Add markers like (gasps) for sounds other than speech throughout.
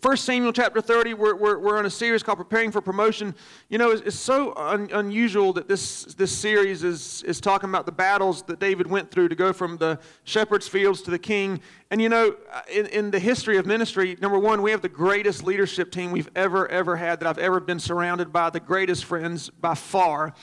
First Samuel chapter 30, we're, we're, we're on a series called Preparing for Promotion. You know, it's, it's so un, unusual that this, this series is, is talking about the battles that David went through to go from the shepherd's fields to the king. And you know, uh, in, in the history of ministry, number one, we have the greatest leadership team we've ever, ever had, that I've ever been surrounded by, the greatest friends by far.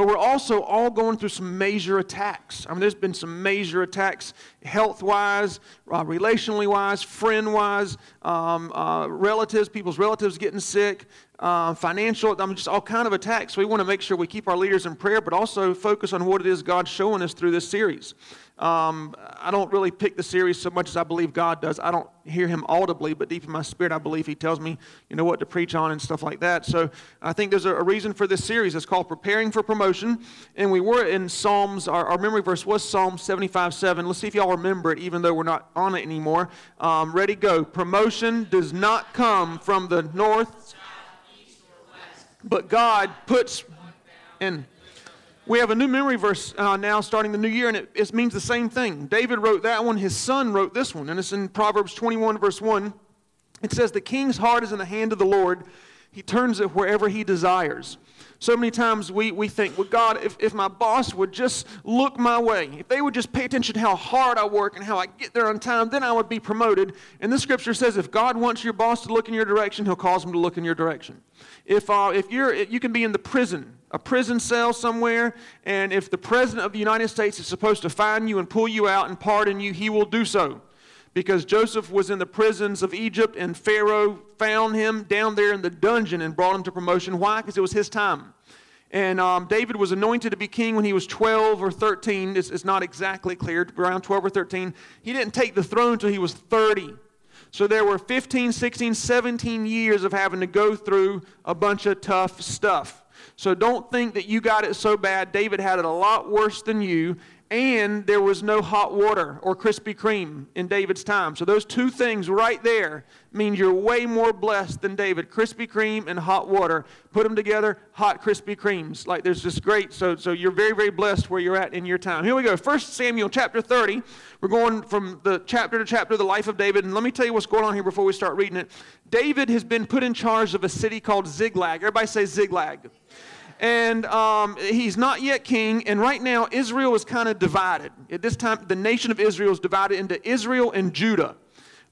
But we're also all going through some major attacks. I mean, there's been some major attacks health wise, uh, relationally wise, friend wise, um, uh, relatives, people's relatives getting sick, uh, financial, I mean, just all kind of attacks. We want to make sure we keep our leaders in prayer, but also focus on what it is God's showing us through this series. Um, I don't really pick the series so much as I believe God does. I don't hear Him audibly, but deep in my spirit, I believe He tells me, you know, what to preach on and stuff like that. So I think there's a, a reason for this series. It's called Preparing for Promotion. And we were in Psalms, our, our memory verse was Psalm 75 7. Let's see if y'all remember it, even though we're not on it anymore. Um, ready, go. Promotion does not come from the north, but God puts and we have a new memory verse uh, now starting the new year, and it, it means the same thing. David wrote that one, his son wrote this one, and it's in Proverbs 21, verse 1. It says, The king's heart is in the hand of the Lord, he turns it wherever he desires. So many times we, we think, well, God, if, if my boss would just look my way, if they would just pay attention to how hard I work and how I get there on time, then I would be promoted. And the scripture says if God wants your boss to look in your direction, he'll cause him to look in your direction. If, uh, if you're, you can be in the prison a prison cell somewhere, and if the President of the United States is supposed to find you and pull you out and pardon you, he will do so. Because Joseph was in the prisons of Egypt, and Pharaoh found him down there in the dungeon and brought him to promotion. Why? Because it was his time. And um, David was anointed to be king when he was 12 or 13. It's, it's not exactly clear, around 12 or 13. He didn't take the throne until he was 30. So there were 15, 16, 17 years of having to go through a bunch of tough stuff. So don't think that you got it so bad. David had it a lot worse than you, and there was no hot water or Krispy Kreme in David's time. So those two things right there means you're way more blessed than David. Krispy Kreme and hot water. Put them together, hot Krispy Kremes. Like there's just great. So, so you're very, very blessed where you're at in your time. Here we go. First Samuel chapter 30. We're going from the chapter to chapter, of the life of David. And let me tell you what's going on here before we start reading it. David has been put in charge of a city called Ziklag. Everybody say Ziklag and um, he's not yet king. And right now, Israel is kind of divided. At this time, the nation of Israel is divided into Israel and Judah.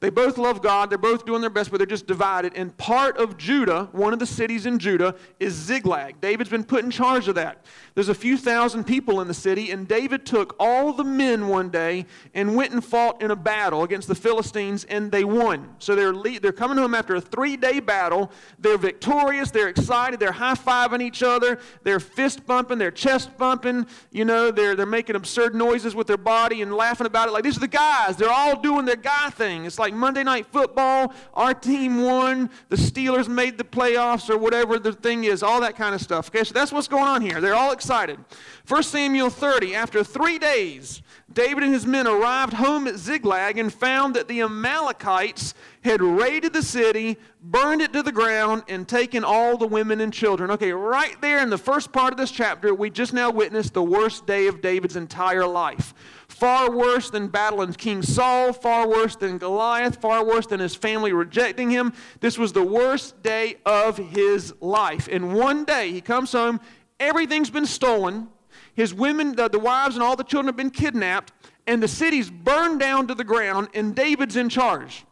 They both love God. They're both doing their best, but they're just divided. And part of Judah, one of the cities in Judah, is Ziklag. David's been put in charge of that. There's a few thousand people in the city, and David took all the men one day and went and fought in a battle against the Philistines, and they won. So they're, le- they're coming home after a three day battle. They're victorious. They're excited. They're high fiving each other. They're fist bumping. They're chest bumping. You know, they're, they're making absurd noises with their body and laughing about it. Like, these are the guys. They're all doing their guy thing. It's like Monday Night Football. Our team won. The Steelers made the playoffs, or whatever the thing is. All that kind of stuff. Okay, so that's what's going on here. They're all excited excited. 1 Samuel 30, after three days, David and his men arrived home at Ziklag and found that the Amalekites had raided the city, burned it to the ground, and taken all the women and children. Okay, right there in the first part of this chapter, we just now witnessed the worst day of David's entire life. Far worse than battling King Saul, far worse than Goliath, far worse than his family rejecting him. This was the worst day of his life. In one day he comes home Everything's been stolen. His women, the, the wives, and all the children have been kidnapped, and the city's burned down to the ground, and David's in charge.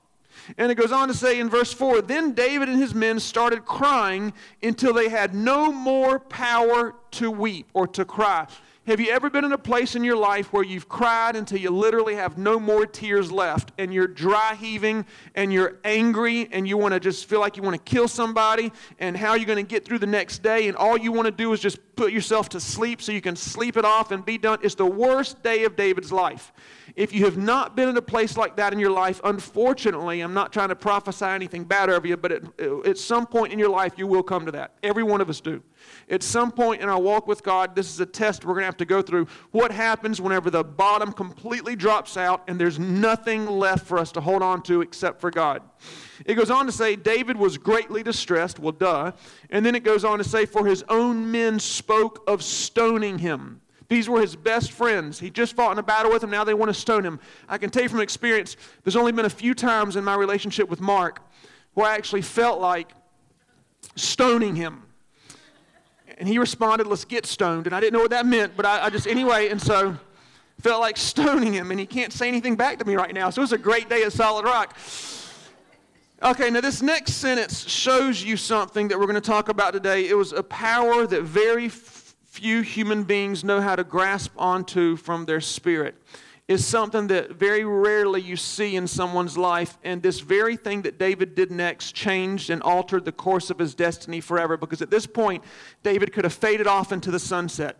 And it goes on to say in verse 4 Then David and his men started crying until they had no more power to weep or to cry. Have you ever been in a place in your life where you've cried until you literally have no more tears left and you're dry heaving and you're angry and you want to just feel like you want to kill somebody and how you're going to get through the next day and all you want to do is just put yourself to sleep so you can sleep it off and be done? It's the worst day of David's life. If you have not been in a place like that in your life, unfortunately, I'm not trying to prophesy anything bad over you, but at, at some point in your life, you will come to that. Every one of us do. At some point in our walk with God, this is a test we're going to have to go through. What happens whenever the bottom completely drops out and there's nothing left for us to hold on to except for God? It goes on to say, David was greatly distressed. Well, duh. And then it goes on to say, For his own men spoke of stoning him. These were his best friends. He just fought in a battle with them. Now they want to stone him. I can tell you from experience, there's only been a few times in my relationship with Mark where I actually felt like stoning him. And he responded, Let's get stoned. And I didn't know what that meant, but I, I just, anyway, and so felt like stoning him. And he can't say anything back to me right now. So it was a great day at Solid Rock. Okay, now this next sentence shows you something that we're going to talk about today. It was a power that very few human beings know how to grasp onto from their spirit is something that very rarely you see in someone's life. And this very thing that David did next changed and altered the course of his destiny forever because at this point, David could have faded off into the sunset.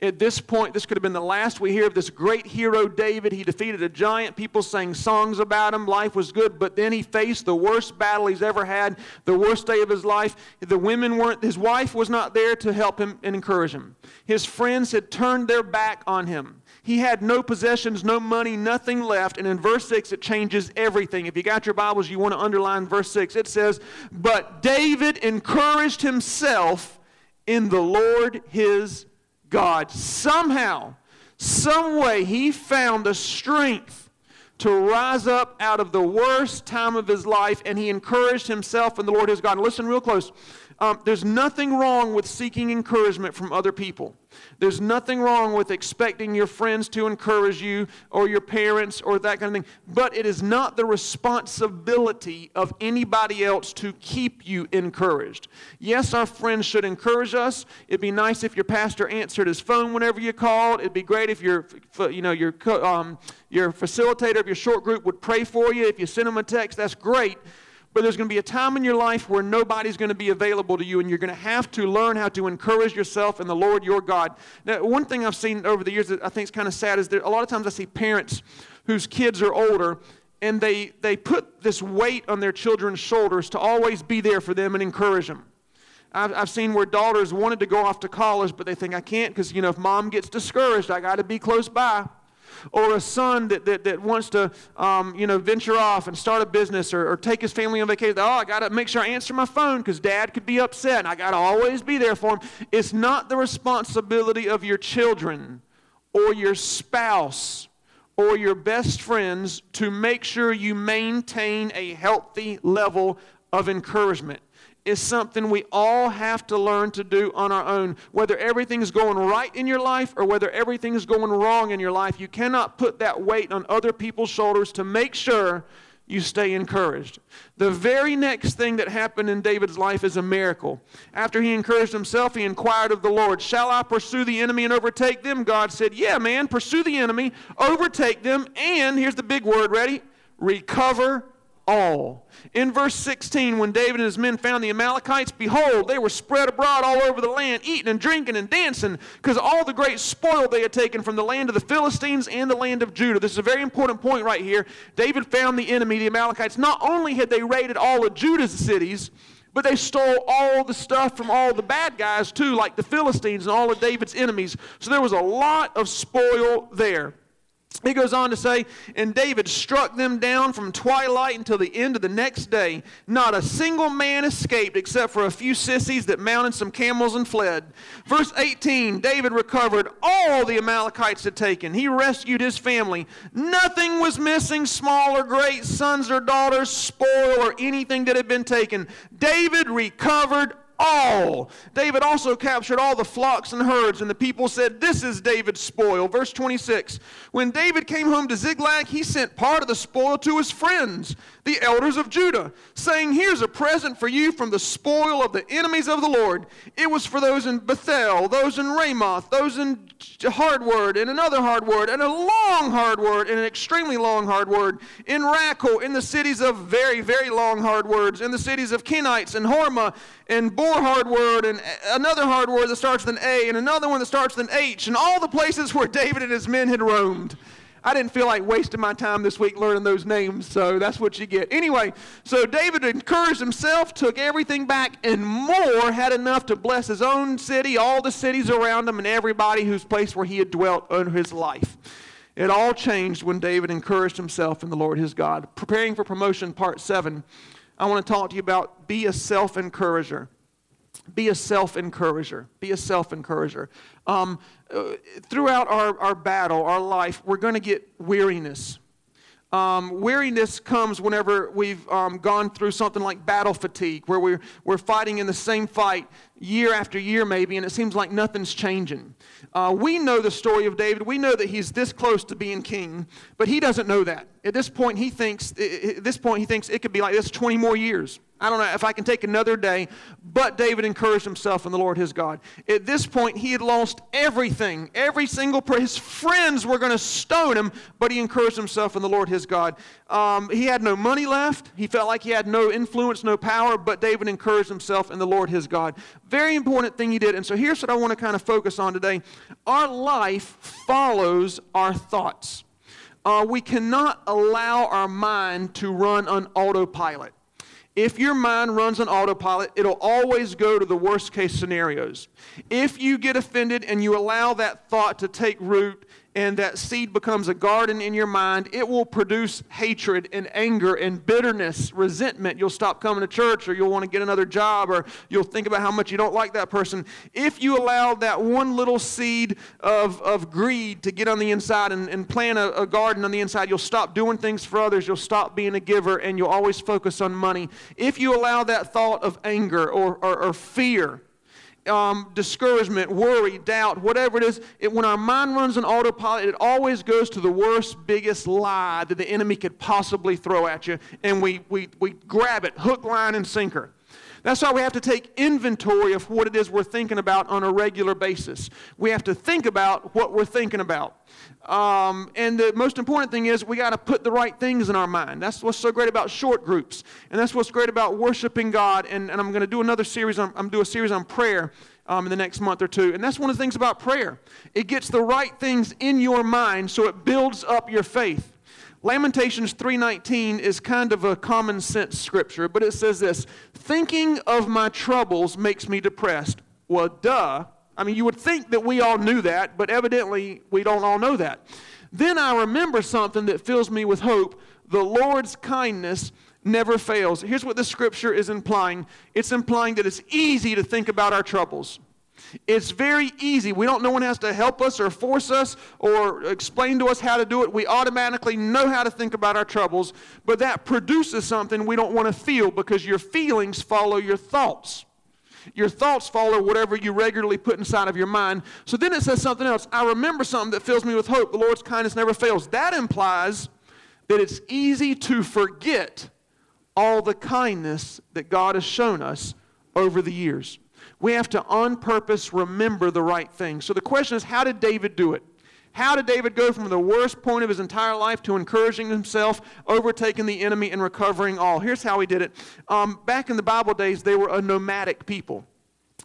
At this point, this could have been the last we hear of this great hero David. He defeated a giant. People sang songs about him. Life was good. But then he faced the worst battle he's ever had, the worst day of his life. The women weren't, his wife was not there to help him and encourage him. His friends had turned their back on him. He had no possessions, no money, nothing left. And in verse 6, it changes everything. If you got your Bibles, you want to underline verse 6. It says, But David encouraged himself in the Lord his God. Somehow, some way, he found the strength to rise up out of the worst time of his life, and he encouraged himself in the Lord his God. listen real close. Um, there's nothing wrong with seeking encouragement from other people. There's nothing wrong with expecting your friends to encourage you or your parents or that kind of thing. But it is not the responsibility of anybody else to keep you encouraged. Yes, our friends should encourage us. It'd be nice if your pastor answered his phone whenever you called. It'd be great if your, you know, your, um, your facilitator of your short group would pray for you. If you send them a text, that's great. But there's going to be a time in your life where nobody's going to be available to you, and you're going to have to learn how to encourage yourself in the Lord your God. Now, one thing I've seen over the years that I think is kind of sad is that a lot of times I see parents whose kids are older, and they, they put this weight on their children's shoulders to always be there for them and encourage them. I've, I've seen where daughters wanted to go off to college, but they think, I can't because, you know, if mom gets discouraged, I got to be close by or a son that, that, that wants to, um, you know, venture off and start a business or, or take his family on vacation. Oh, I got to make sure I answer my phone because dad could be upset and I got to always be there for him. It's not the responsibility of your children or your spouse or your best friends to make sure you maintain a healthy level of encouragement is something we all have to learn to do on our own. Whether everything's going right in your life or whether everything's going wrong in your life, you cannot put that weight on other people's shoulders to make sure you stay encouraged. The very next thing that happened in David's life is a miracle. After he encouraged himself, he inquired of the Lord, Shall I pursue the enemy and overtake them? God said, Yeah, man, pursue the enemy, overtake them, and here's the big word ready recover all. In verse 16, when David and his men found the Amalekites, behold, they were spread abroad all over the land, eating and drinking and dancing, because all the great spoil they had taken from the land of the Philistines and the land of Judah. This is a very important point right here. David found the enemy, the Amalekites. Not only had they raided all of Judah's cities, but they stole all the stuff from all the bad guys too, like the Philistines and all of David's enemies. So there was a lot of spoil there. He goes on to say, And David struck them down from twilight until the end of the next day. Not a single man escaped except for a few sissies that mounted some camels and fled. Verse 18 David recovered all the Amalekites had taken. He rescued his family. Nothing was missing, small or great, sons or daughters, spoil, or anything that had been taken. David recovered all. David also captured all the flocks and herds, and the people said, This is David's spoil. Verse 26 When David came home to Ziklag, he sent part of the spoil to his friends, the elders of Judah, saying, Here's a present for you from the spoil of the enemies of the Lord. It was for those in Bethel, those in Ramoth, those in hard word, and another hard word, and a long hard word, and an extremely long hard word, in Racal, in the cities of very, very long hard words, in the cities of Kenites and Hormah, and Bor hard word, and another hard word that starts with an A, and another one that starts with an H, and all the places where David and his men had roamed. I didn't feel like wasting my time this week learning those names, so that's what you get. Anyway, so David encouraged himself, took everything back, and more, had enough to bless his own city, all the cities around him, and everybody whose place where he had dwelt in his life. It all changed when David encouraged himself in the Lord his God. Preparing for promotion, part seven. I want to talk to you about be a self encourager. Be a self encourager. Be a self encourager. Um, uh, throughout our, our battle, our life, we're going to get weariness. Um, weariness comes whenever we've um, gone through something like battle fatigue, where we're, we're fighting in the same fight year after year, maybe, and it seems like nothing's changing. Uh, we know the story of David. We know that he's this close to being king, but he doesn't know that. At this point, he thinks, at this point, he thinks it could be like this 20 more years. I don't know if I can take another day. But David encouraged himself in the Lord his God. At this point, he had lost everything. Every single person. His friends were going to stone him, but he encouraged himself in the Lord his God. Um, he had no money left. He felt like he had no influence, no power, but David encouraged himself in the Lord his God. Very important thing he did. And so here's what I want to kind of focus on today our life follows our thoughts. Uh, we cannot allow our mind to run on autopilot. If your mind runs on autopilot, it'll always go to the worst case scenarios. If you get offended and you allow that thought to take root and that seed becomes a garden in your mind, it will produce hatred and anger and bitterness, resentment. You'll stop coming to church or you'll want to get another job or you'll think about how much you don't like that person. If you allow that one little seed of, of greed to get on the inside and, and plant a, a garden on the inside, you'll stop doing things for others, you'll stop being a giver, and you'll always focus on money. If you allow that thought of anger or, or, or fear, um, discouragement, worry, doubt, whatever it is, it, when our mind runs on autopilot, it always goes to the worst, biggest lie that the enemy could possibly throw at you, and we, we, we grab it, hook, line, and sinker. That's why we have to take inventory of what it is we're thinking about on a regular basis. We have to think about what we're thinking about. Um, and the most important thing is we got to put the right things in our mind. That's what's so great about short groups. And that's what's great about worshiping God. And, and I'm going to do another series, on, I'm going to do a series on prayer um, in the next month or two. And that's one of the things about prayer. It gets the right things in your mind so it builds up your faith. Lamentations 3:19 is kind of a common sense scripture, but it says this, "Thinking of my troubles makes me depressed." Well, duh. I mean, you would think that we all knew that, but evidently we don't all know that. Then I remember something that fills me with hope. The Lord's kindness never fails. Here's what the scripture is implying it's implying that it's easy to think about our troubles. It's very easy. We don't, no one has to help us or force us or explain to us how to do it. We automatically know how to think about our troubles, but that produces something we don't want to feel because your feelings follow your thoughts. Your thoughts follow whatever you regularly put inside of your mind. So then it says something else. I remember something that fills me with hope. The Lord's kindness never fails. That implies that it's easy to forget all the kindness that God has shown us over the years. We have to on purpose remember the right thing. So the question is how did David do it? How did David go from the worst point of his entire life to encouraging himself, overtaking the enemy, and recovering all? Here's how he did it. Um, back in the Bible days, they were a nomadic people.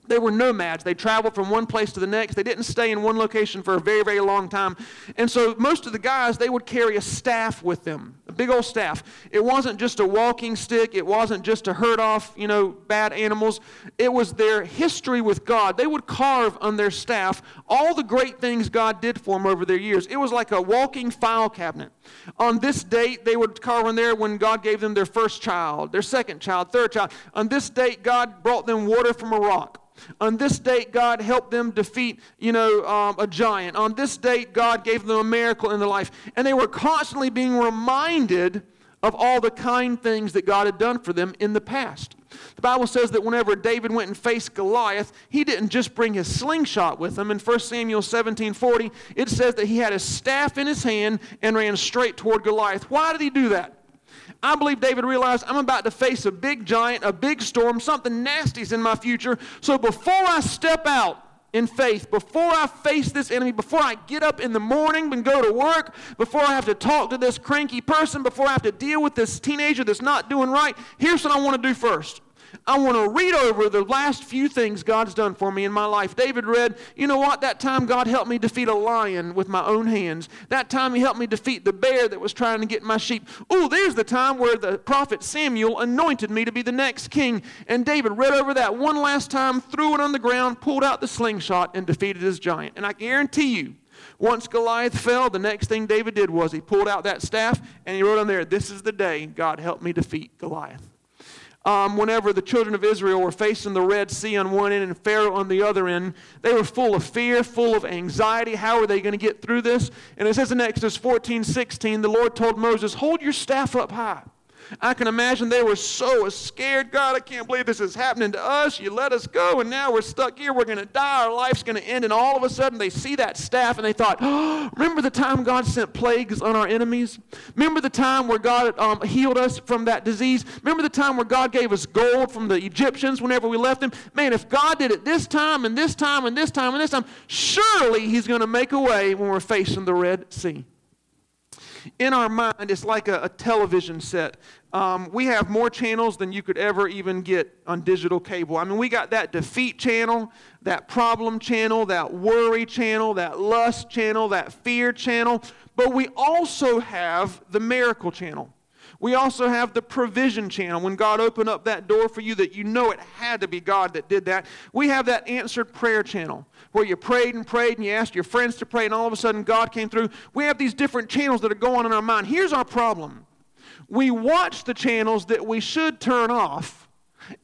They were nomads. They traveled from one place to the next. They didn't stay in one location for a very, very long time. And so most of the guys, they would carry a staff with them, a big old staff. It wasn't just a walking stick. It wasn't just to herd off, you know, bad animals. It was their history with God. They would carve on their staff all the great things God did for them over their years. It was like a walking file cabinet. On this date, they would carve on there when God gave them their first child, their second child, third child. On this date, God brought them water from a rock. On this date, God helped them defeat, you know, um, a giant. On this date, God gave them a miracle in their life. And they were constantly being reminded of all the kind things that God had done for them in the past. The Bible says that whenever David went and faced Goliath, he didn't just bring his slingshot with him. In 1 Samuel 17 40, it says that he had his staff in his hand and ran straight toward Goliath. Why did he do that? I believe David realized I'm about to face a big giant, a big storm, something nasty's in my future. So before I step out, in faith, before I face this enemy, before I get up in the morning and go to work, before I have to talk to this cranky person, before I have to deal with this teenager that's not doing right, here's what I want to do first. I want to read over the last few things God's done for me in my life. David read, you know what? That time God helped me defeat a lion with my own hands. That time He helped me defeat the bear that was trying to get my sheep. Oh, there's the time where the prophet Samuel anointed me to be the next king. And David read over that one last time, threw it on the ground, pulled out the slingshot, and defeated his giant. And I guarantee you, once Goliath fell, the next thing David did was he pulled out that staff and he wrote on there, This is the day God helped me defeat Goliath. Um, whenever the children of Israel were facing the Red Sea on one end and Pharaoh on the other end, they were full of fear, full of anxiety. How are they going to get through this? And it says in Exodus 14 16, the Lord told Moses, Hold your staff up high. I can imagine they were so scared. God, I can't believe this is happening to us. You let us go, and now we're stuck here. We're going to die. Our life's going to end. And all of a sudden, they see that staff and they thought, oh, (gasps) remember the time God sent plagues on our enemies? Remember the time where God um, healed us from that disease? Remember the time where God gave us gold from the Egyptians whenever we left them? Man, if God did it this time and this time and this time and this time, surely He's going to make a way when we're facing the Red Sea in our mind, it's like a, a television set. Um, we have more channels than you could ever even get on digital cable. I mean, we got that defeat channel, that problem channel, that worry channel, that lust channel, that fear channel, but we also have the miracle channel. We also have the provision channel. When God opened up that door for you, that you know it had to be God that did that. We have that answered prayer channel where you prayed and prayed and you asked your friends to pray, and all of a sudden God came through. We have these different channels that are going on in our mind. Here's our problem we watch the channels that we should turn off,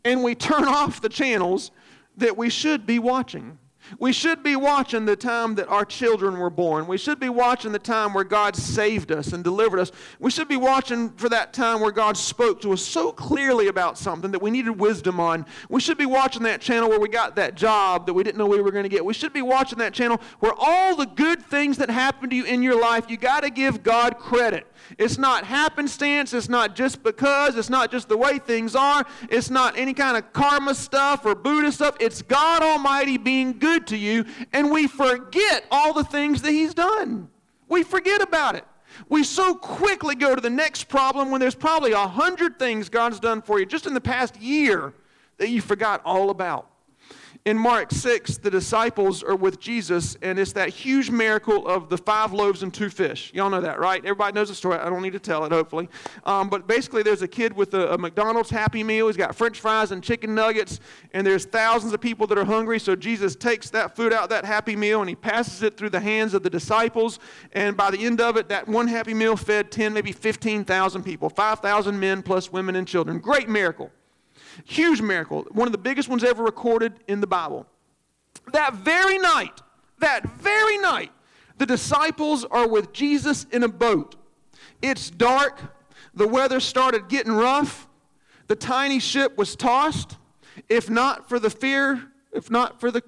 and we turn (laughs) off the channels that we should be watching. We should be watching the time that our children were born. We should be watching the time where God saved us and delivered us. We should be watching for that time where God spoke to us so clearly about something that we needed wisdom on. We should be watching that channel where we got that job that we didn't know we were going to get. We should be watching that channel where all the good things that happen to you in your life, you got to give God credit. It's not happenstance. It's not just because. It's not just the way things are. It's not any kind of karma stuff or Buddha stuff. It's God Almighty being good to you, and we forget all the things that He's done. We forget about it. We so quickly go to the next problem when there's probably a hundred things God's done for you just in the past year that you forgot all about in Mark 6, the disciples are with Jesus, and it's that huge miracle of the five loaves and two fish. Y'all know that, right? Everybody knows the story. I don't need to tell it, hopefully. Um, but basically, there's a kid with a, a, McDonald's Happy Meal. He's got french fries and chicken nuggets, and there's thousands of people that are hungry. So Jesus takes that food out, that Happy Meal, and he passes it through the hands of the disciples. And by the end of it, that one Happy Meal fed 10, maybe 15,000 people 5,000 men plus women and children. Great miracle. Huge miracle, one of the biggest ones ever recorded in the Bible. That very night, that very night, the disciples are with Jesus in a boat. It's dark, the weather started getting rough, the tiny ship was tossed. If not for the fear, if not for the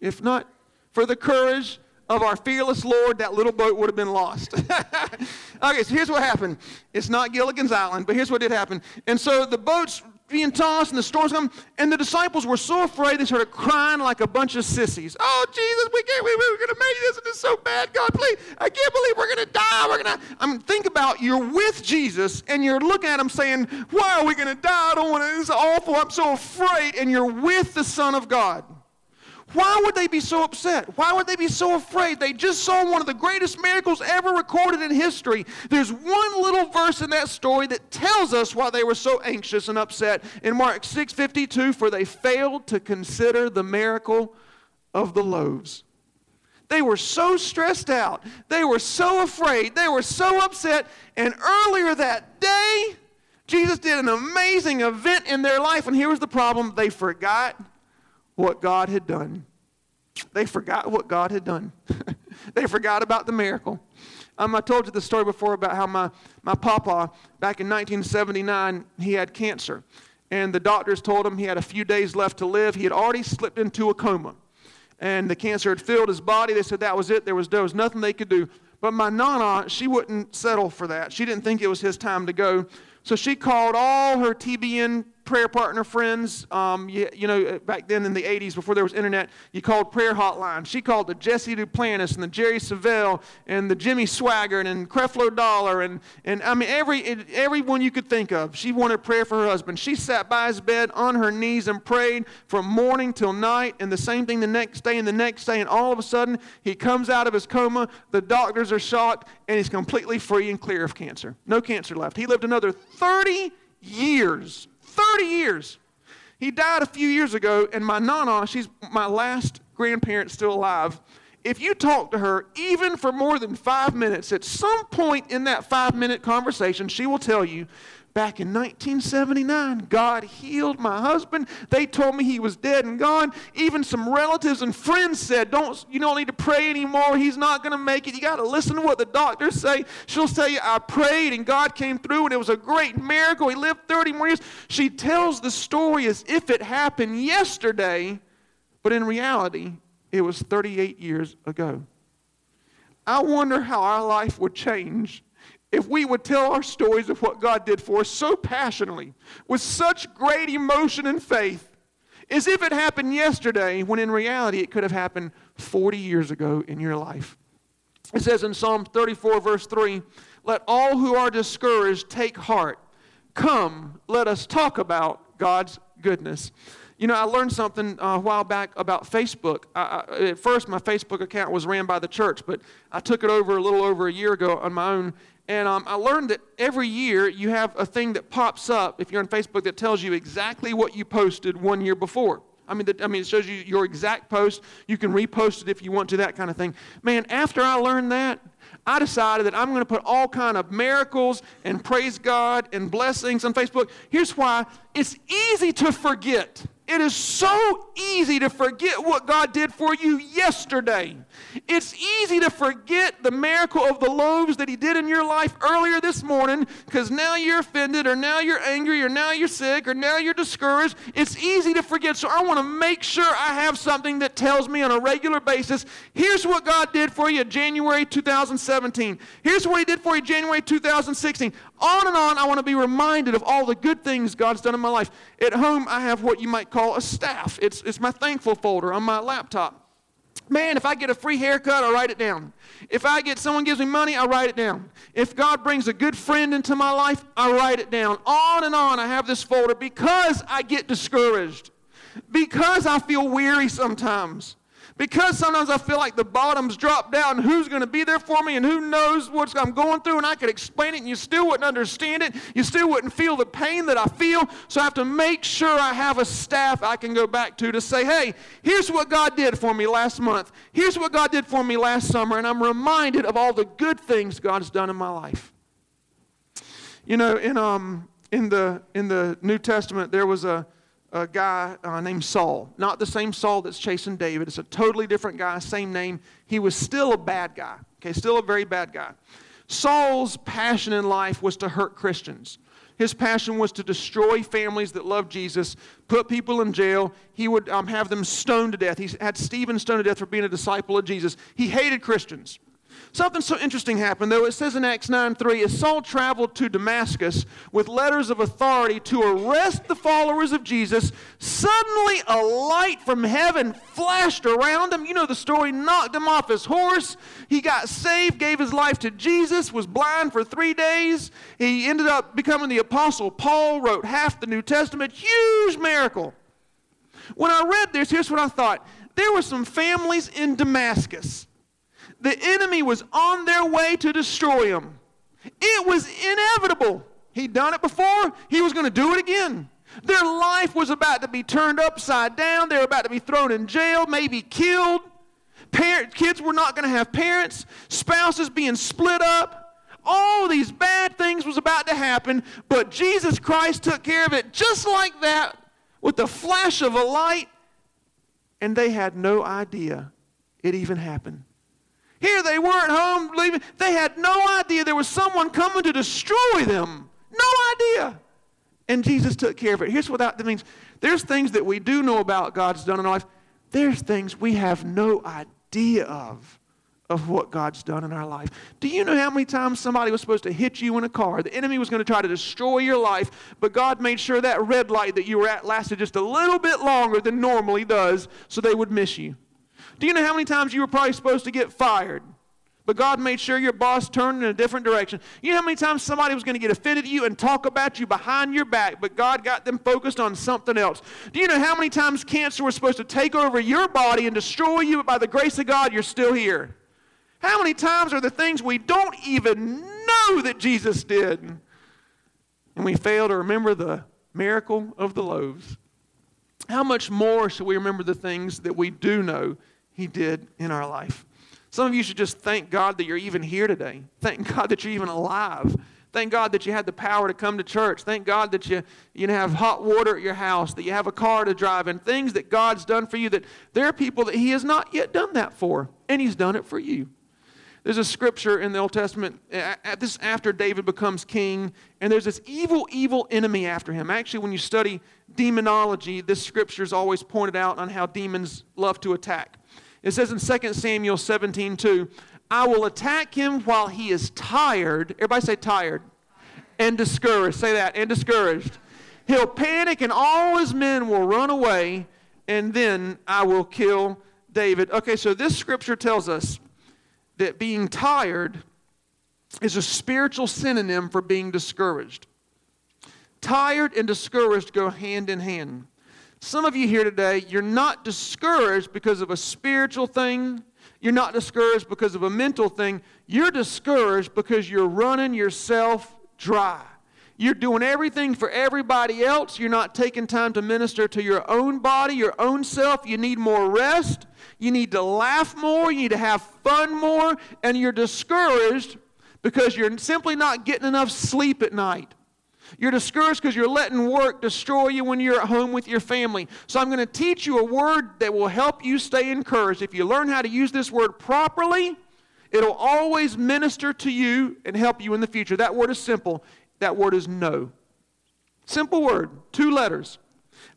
if not for the courage of our fearless Lord, that little boat would have been lost. (laughs) okay, so here's what happened. It's not Gilligan's Island, but here's what did happen. And so the boat's being tossed and the storms come. And the disciples were so afraid they started crying like a bunch of sissies. Oh, Jesus, we can't, we, we're going to make this and it's so bad. God, please, I can't believe we're going to die. We're going to, I mean, think about you're with Jesus and you're looking at him saying, why are we going to die? I don't want to, this is awful. I'm so afraid. And you're with the Son of God. Why would they be so upset? Why would they be so afraid? They just saw one of the greatest miracles ever recorded in history. There's one little verse in that story that tells us why they were so anxious and upset. In Mark 6:52, for they failed to consider the miracle of the loaves. They were so stressed out. They were so afraid. They were so upset. And earlier that day, Jesus did an amazing event in their life. And here was the problem they forgot what God had done. They forgot what God had done. (laughs) they forgot about the miracle. Um, I told you the story before about how my, my papa, back in 1979, he had cancer. And the doctors told him he had a few days left to live. He had already slipped into a coma. And the cancer had filled his body. They said that was it. There was, there was nothing they could do. But my nana, she wouldn't settle for that. She didn't think it was his time to go. So she called all her TBN prayer partner friends. Um, you, you, know, back then in the 80s, before there was internet, you called prayer hotline. She called the Jesse Duplantis and the Jerry Savelle and the Jimmy Swaggart and Creflo Dollar and, and I mean, every, everyone you could think of. She wanted prayer for her husband. She sat by his bed on her knees and prayed from morning till night and the same thing the next day and the next day. And all of a sudden, he comes out of his coma. The doctors are shocked and he's completely free and clear of cancer. No cancer left. He lived another 30 years 30 years. He died a few years ago, and my nana, she's my last grandparent still alive, if you talk to her even for more than five minutes, at some point in that five minute conversation, she will tell you Back in 1979, God healed my husband. They told me he was dead and gone. Even some relatives and friends said, "Don't you don't need to pray anymore. He's not going to make it. You got to listen to what the doctors say." She'll you, "I prayed and God came through and it was a great miracle. He lived 30 more years." She tells the story as if it happened yesterday, but in reality, it was 38 years ago. I wonder how our life would change if we would tell our stories of what God did for us so passionately, with such great emotion and faith, as if it happened yesterday, when in reality it could have happened 40 years ago in your life. It says in Psalm 34, verse 3 Let all who are discouraged take heart. Come, let us talk about God's goodness. You know, I learned something uh, a while back about Facebook. I, I, at first, my Facebook account was ran by the church, but I took it over a little over a year ago on my own, and um, I learned that every year you have a thing that pops up if you're on Facebook that tells you exactly what you posted one year before. I mean, the, I mean, it shows you your exact post. You can repost it if you want to, that kind of thing. Man, after I learned that, I decided that I'm going to put all kind of miracles and praise God and blessings on Facebook. Here's why: it's easy to forget. It is so easy to forget what God did for you yesterday. It's easy to forget the miracle of the loaves that He did in your life earlier this morning because now you're offended, or now you're angry, or now you're sick, or now you're discouraged. It's easy to forget. So I want to make sure I have something that tells me on a regular basis here's what God did for you January 2017. Here's what He did for you January 2016. On and on, I want to be reminded of all the good things God's done in my life. At home, I have what you might call a staff, it's, it's my thankful folder on my laptop. Man, if I get a free haircut, I write it down. If I get someone gives me money, I write it down. If God brings a good friend into my life, I write it down. On and on, I have this folder because I get discouraged, because I feel weary sometimes. Because sometimes I feel like the bottom's dropped down who's going to be there for me and who knows what I'm going through and I could explain it and you still wouldn't understand it. You still wouldn't feel the pain that I feel. So I have to make sure I have a staff I can go back to to say, hey, here's what God did for me last month. Here's what God did for me last summer. And I'm reminded of all the good things God has done in my life. You know, in, um, in, the, in the New Testament, there was a a guy uh, named Saul. Not the same Saul that's chasing David. It's a totally different guy, same name. He was still a bad guy. Okay, still a very bad guy. Saul's passion in life was to hurt Christians. His passion was to destroy families that loved Jesus, put people in jail. He would um, have them stoned to death. He had Stephen stoned to death for being a disciple of Jesus. He hated Christians. Something so interesting happened, though. It says in Acts 9 3, as Saul traveled to Damascus with letters of authority to arrest the followers of Jesus, suddenly a light from heaven flashed around him. You know the story, knocked him off his horse. He got saved, gave his life to Jesus, was blind for three days. He ended up becoming the Apostle Paul, wrote half the New Testament. Huge miracle. When I read this, here's what I thought there were some families in Damascus the enemy was on their way to destroy him. It was inevitable. He'd done it before, he was going to do it again. Their life was about to be turned upside down. They were about to be thrown in jail, maybe killed. Parent, kids were not going to have parents, spouses being split up. All these bad things was about to happen, but Jesus Christ took care of it just like that with the flash of a light, and they had no idea it even happened. Here they were at home leaving. They had no idea there was someone coming to destroy them. No idea. And Jesus took care of it. Here's what that means there's things that we do know about God's done in our life, there's things we have no idea of. Of what God's done in our life. Do you know how many times somebody was supposed to hit you in a car? The enemy was going to try to destroy your life, but God made sure that red light that you were at lasted just a little bit longer than normally does so they would miss you. Do you know how many times you were probably supposed to get fired? But God made sure your boss turned in a different direction. You know how many times somebody was going to get offended at you and talk about you behind your back, but God got them focused on something else? Do you know how many times cancer was supposed to take over your body and destroy you, but by the grace of God, you're still here? How many times are the things we don't even know that Jesus did? And we fail to remember the miracle of the loaves. How much more should we remember the things that we do know he did in our life. Some of you should just thank God that you're even here today. Thank (laughs) God that you're even alive. Thank God that you had the power to come to church. Thank God that you, you have hot water at your house, that you have a car to drive, and things that God's done for you that there are people that He has not yet done that for, and He's done it for you. There's a scripture in the Old Testament, this after David becomes king, and there's this evil, evil enemy after him. Actually, when you study demonology, this scripture is always pointed out on how demons love to attack. It says in 2 Samuel 17, 2, I will attack him while he is tired. Everybody say tired. And discouraged. Say that, and discouraged. He'll panic and all his men will run away, and then I will kill David. Okay, so this scripture tells us that being tired is a spiritual synonym for being discouraged. Tired and discouraged go hand in hand. Some of you here today, you're not discouraged because of a spiritual thing. You're not discouraged because of a mental thing. You're discouraged because you're running yourself dry. You're doing everything for everybody else. You're not taking time to minister to your own body, your own self. You need more rest. You need to laugh more. You need to have fun more. And you're discouraged because you're simply not getting enough sleep at night. You're discouraged because you're letting work destroy you when you're at home with your family. So I'm going to teach you a word that will help you stay encouraged. If you learn how to use this word properly, it'll always minister to you and help you in the future. That word is simple. That word is no. Simple word, two letters.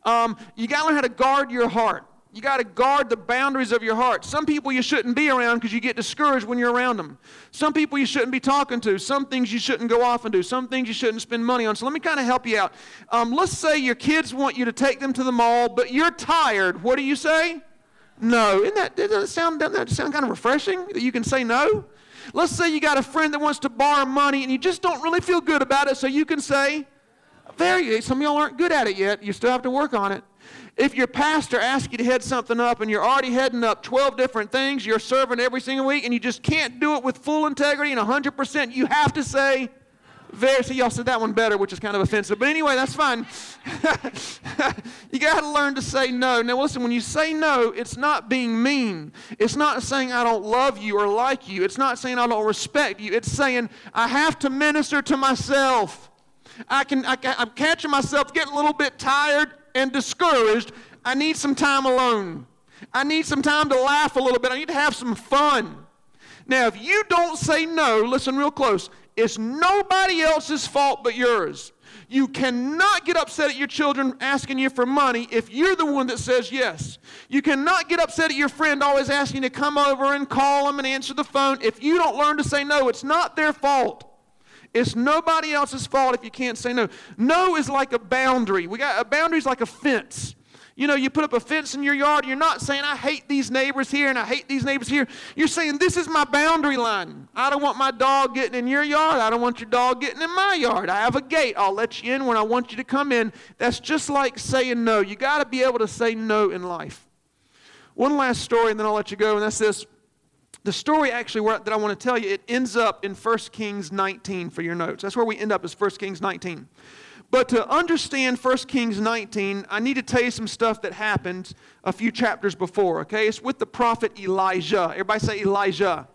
Um, you got to learn how to guard your heart. You got to guard the boundaries of your heart. Some people you shouldn't be around because you get discouraged when you're around them. Some people you shouldn't be talking to. Some things you shouldn't go off and do. Some things you shouldn't spend money on. So let me kind of help you out. Um, let's say your kids want you to take them to the mall, but you're tired. What do you say? No. Isn't that, doesn't that sound, doesn't that sound kind of refreshing that you can say no? Let's say you got a friend that wants to borrow money and you just don't really feel good about it, so you can say, very, some of y'all aren't good at it yet. You still have to work on it. If your pastor asks you to head something up and you're already heading up 12 different things, you're serving every single week, and you just can't do it with full integrity and 100%, you have to say, very, see, y'all said that one better, which is kind of offensive. But anyway, that's fine. (laughs) you got to learn to say no. Now, listen, when you say no, it's not being mean. It's not saying I don't love you or like you. It's not saying I don't respect you. It's saying I have to minister to myself. I can, I, I'm catching myself getting a little bit tired and discouraged, I need some time alone. I need some time to laugh a little bit. I need to have some fun. Now, if you don't say no, listen real close, it's nobody else's fault but yours. You cannot get upset at your children asking you for money if you're the one that says yes. You cannot get upset at your friend always asking you to come over and call them and answer the phone if you don't learn to say no. It's not their fault. It's nobody else's fault if you can't say no. No is like a boundary. We got a boundary is like a fence. You know, you put up a fence in your yard, you're not saying, I hate these neighbors here and I hate these neighbors here. You're saying, This is my boundary line. I don't want my dog getting in your yard. I don't want your dog getting in my yard. I have a gate. I'll let you in when I want you to come in. That's just like saying no. You got to be able to say no in life. One last story, and then I'll let you go, and that's this. The story actually that I want to tell you, it ends up in 1 Kings 19 for your notes. That's where we end up is 1 Kings 19. But to understand 1 Kings 19, I need to tell you some stuff that happened a few chapters before, okay? It's with the prophet Elijah. Everybody say Elijah.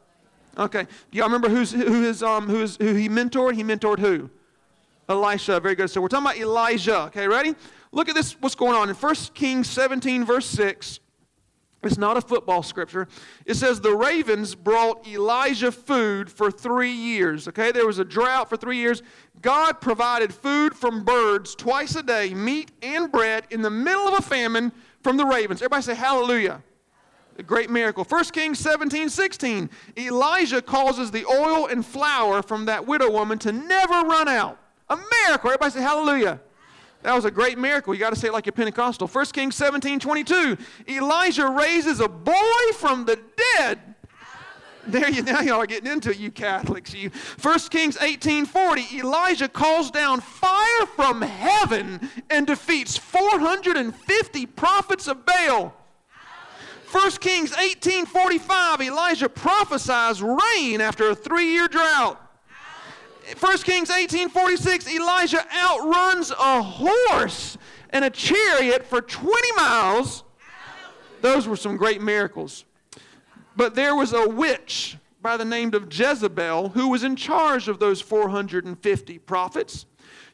Okay. Do y'all remember who's, who, is, um, who, is, who he mentored? He mentored who? Elisha. Very good. So we're talking about Elijah. Okay, ready? Look at this, what's going on. In 1 Kings 17, verse 6, it's not a football scripture. It says the ravens brought Elijah food for three years. Okay, there was a drought for three years. God provided food from birds twice a day, meat and bread, in the middle of a famine from the ravens. Everybody say hallelujah. A great miracle. 1 Kings 17, 16. Elijah causes the oil and flour from that widow woman to never run out. A miracle. Everybody say hallelujah. That was a great miracle. You got to say it like you're Pentecostal. 1 Kings 17 22. Elijah raises a boy from the dead. There you now y'all are getting into it, you Catholics. You 1 Kings 18 40. Elijah calls down fire from heaven and defeats 450 prophets of Baal. 1 Kings 18 45. Elijah prophesies rain after a three year drought. 1 Kings 18:46, Elijah outruns a horse and a chariot for 20 miles. Those were some great miracles. But there was a witch by the name of Jezebel who was in charge of those 450 prophets.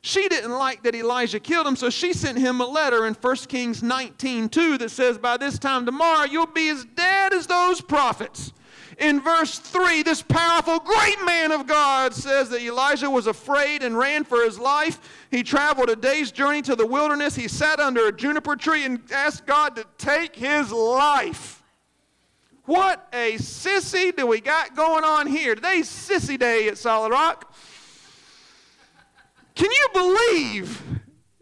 She didn't like that Elijah killed him, so she sent him a letter in 1 Kings 19 2 that says, By this time tomorrow, you'll be as dead as those prophets. In verse 3, this powerful, great man of God says that Elijah was afraid and ran for his life. He traveled a day's journey to the wilderness. He sat under a juniper tree and asked God to take his life. What a sissy do we got going on here? Today's sissy day at Solid Rock. Can you believe?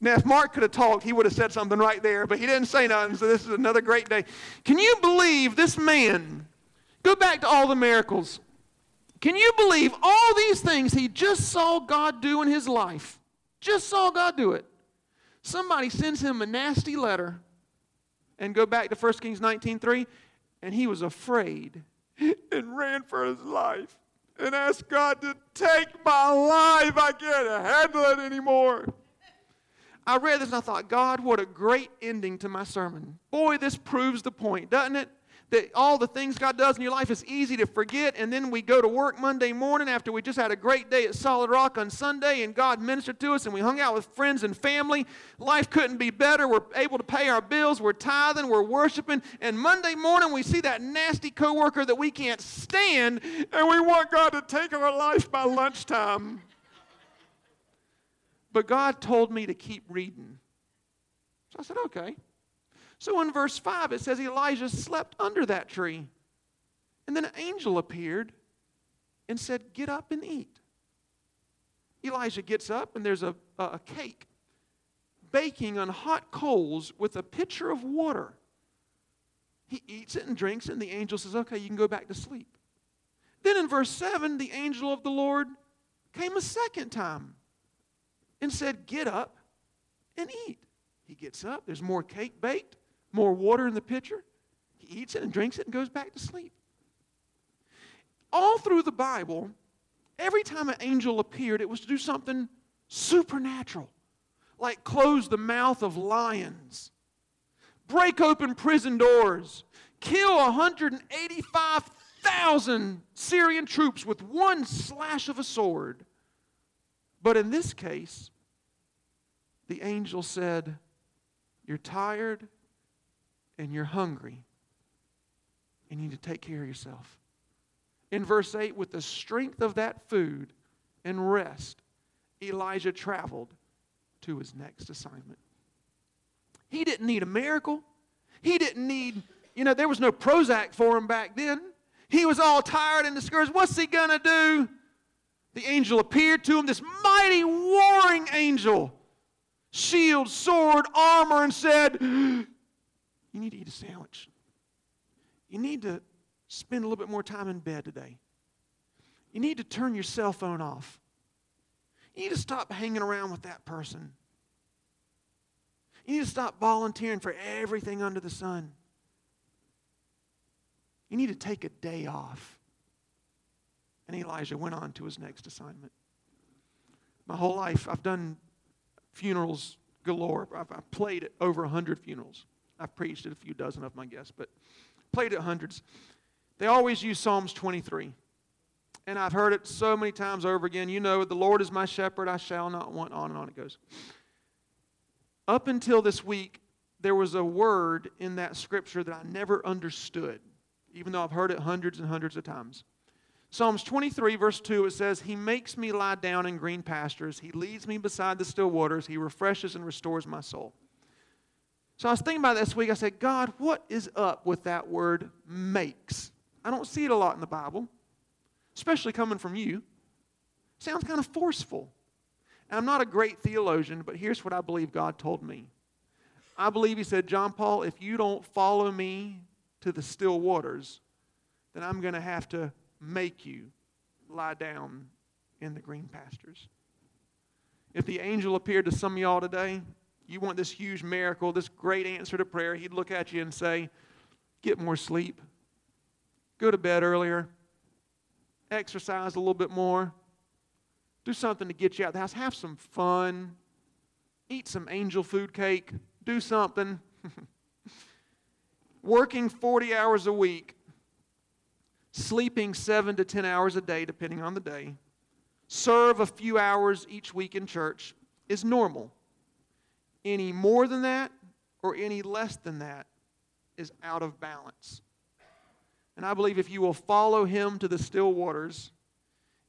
Now, if Mark could have talked, he would have said something right there, but he didn't say nothing, so this is another great day. Can you believe this man? Go back to all the miracles. Can you believe all these things he just saw God do in his life? Just saw God do it. Somebody sends him a nasty letter and go back to 1 Kings 19:3 and he was afraid and ran for his life and asked God to take my life. I can't handle it anymore. I read this and I thought, God, what a great ending to my sermon. Boy, this proves the point, doesn't it? That all the things God does in your life is easy to forget, and then we go to work Monday morning after we just had a great day at Solid Rock on Sunday, and God ministered to us, and we hung out with friends and family. Life couldn't be better. We're able to pay our bills. We're tithing. We're worshiping. And Monday morning, we see that nasty coworker that we can't stand, and we want God to take our life by lunchtime. But God told me to keep reading. So I said, okay. So in verse 5, it says Elijah slept under that tree. And then an angel appeared and said, Get up and eat. Elijah gets up, and there's a, a cake baking on hot coals with a pitcher of water. He eats it and drinks it, and the angel says, Okay, you can go back to sleep. Then in verse 7, the angel of the Lord came a second time and said, Get up and eat. He gets up, there's more cake baked more water in the pitcher. He eats it and drinks it and goes back to sleep. All through the Bible, every time an angel appeared, it was to do something supernatural, like close the mouth of lions, break open prison doors, kill 185,000 Syrian troops with one slash of a sword. But in this case, the angel said, You're tired and you're hungry and you need to take care of yourself. In verse 8, with the strength of that food and rest, Elijah traveled to his next assignment. He didn't need a miracle. He didn't need, you know, there was no Prozac for him back then. He was all tired and discouraged. What's he going to do? The angel appeared to him, this mighty warring angel, shield, sword, armor, and said, you need to eat a sandwich. You need to spend a little bit more time in bed today. You need to turn your cell phone off. You need to stop hanging around with that person. You need to stop volunteering for everything under the sun. You need to take a day off. And Elijah went on to his next assignment. My whole life, I've done funerals galore. I've, I've played at over 100 funerals. I've preached at a few dozen of them, I guess, but played at hundreds. They always use Psalms 23. And I've heard it so many times over again. You know, the Lord is my shepherd, I shall not want, on and on it goes. Up until this week, there was a word in that scripture that I never understood, even though I've heard it hundreds and hundreds of times. Psalms 23, verse 2, it says, He makes me lie down in green pastures. He leads me beside the still waters. He refreshes and restores my soul. So I was thinking about this week. I said, God, what is up with that word makes? I don't see it a lot in the Bible, especially coming from you. Sounds kind of forceful. And I'm not a great theologian, but here's what I believe God told me. I believe He said, John Paul, if you don't follow me to the still waters, then I'm going to have to make you lie down in the green pastures. If the angel appeared to some of y'all today, you want this huge miracle, this great answer to prayer, he'd look at you and say, Get more sleep, go to bed earlier, exercise a little bit more, do something to get you out of the house, have some fun, eat some angel food cake, do something. (laughs) Working 40 hours a week sleeping seven to 10 hours a day, depending on the day, serve a few hours each week in church is normal. Any more than that or any less than that is out of balance. And I believe if you will follow him to the still waters,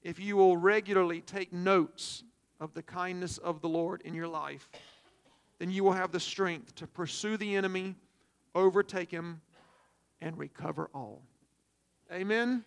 if you will regularly take notes of the kindness of the Lord in your life, then you will have the strength to pursue the enemy, overtake him, and recover all. Amen.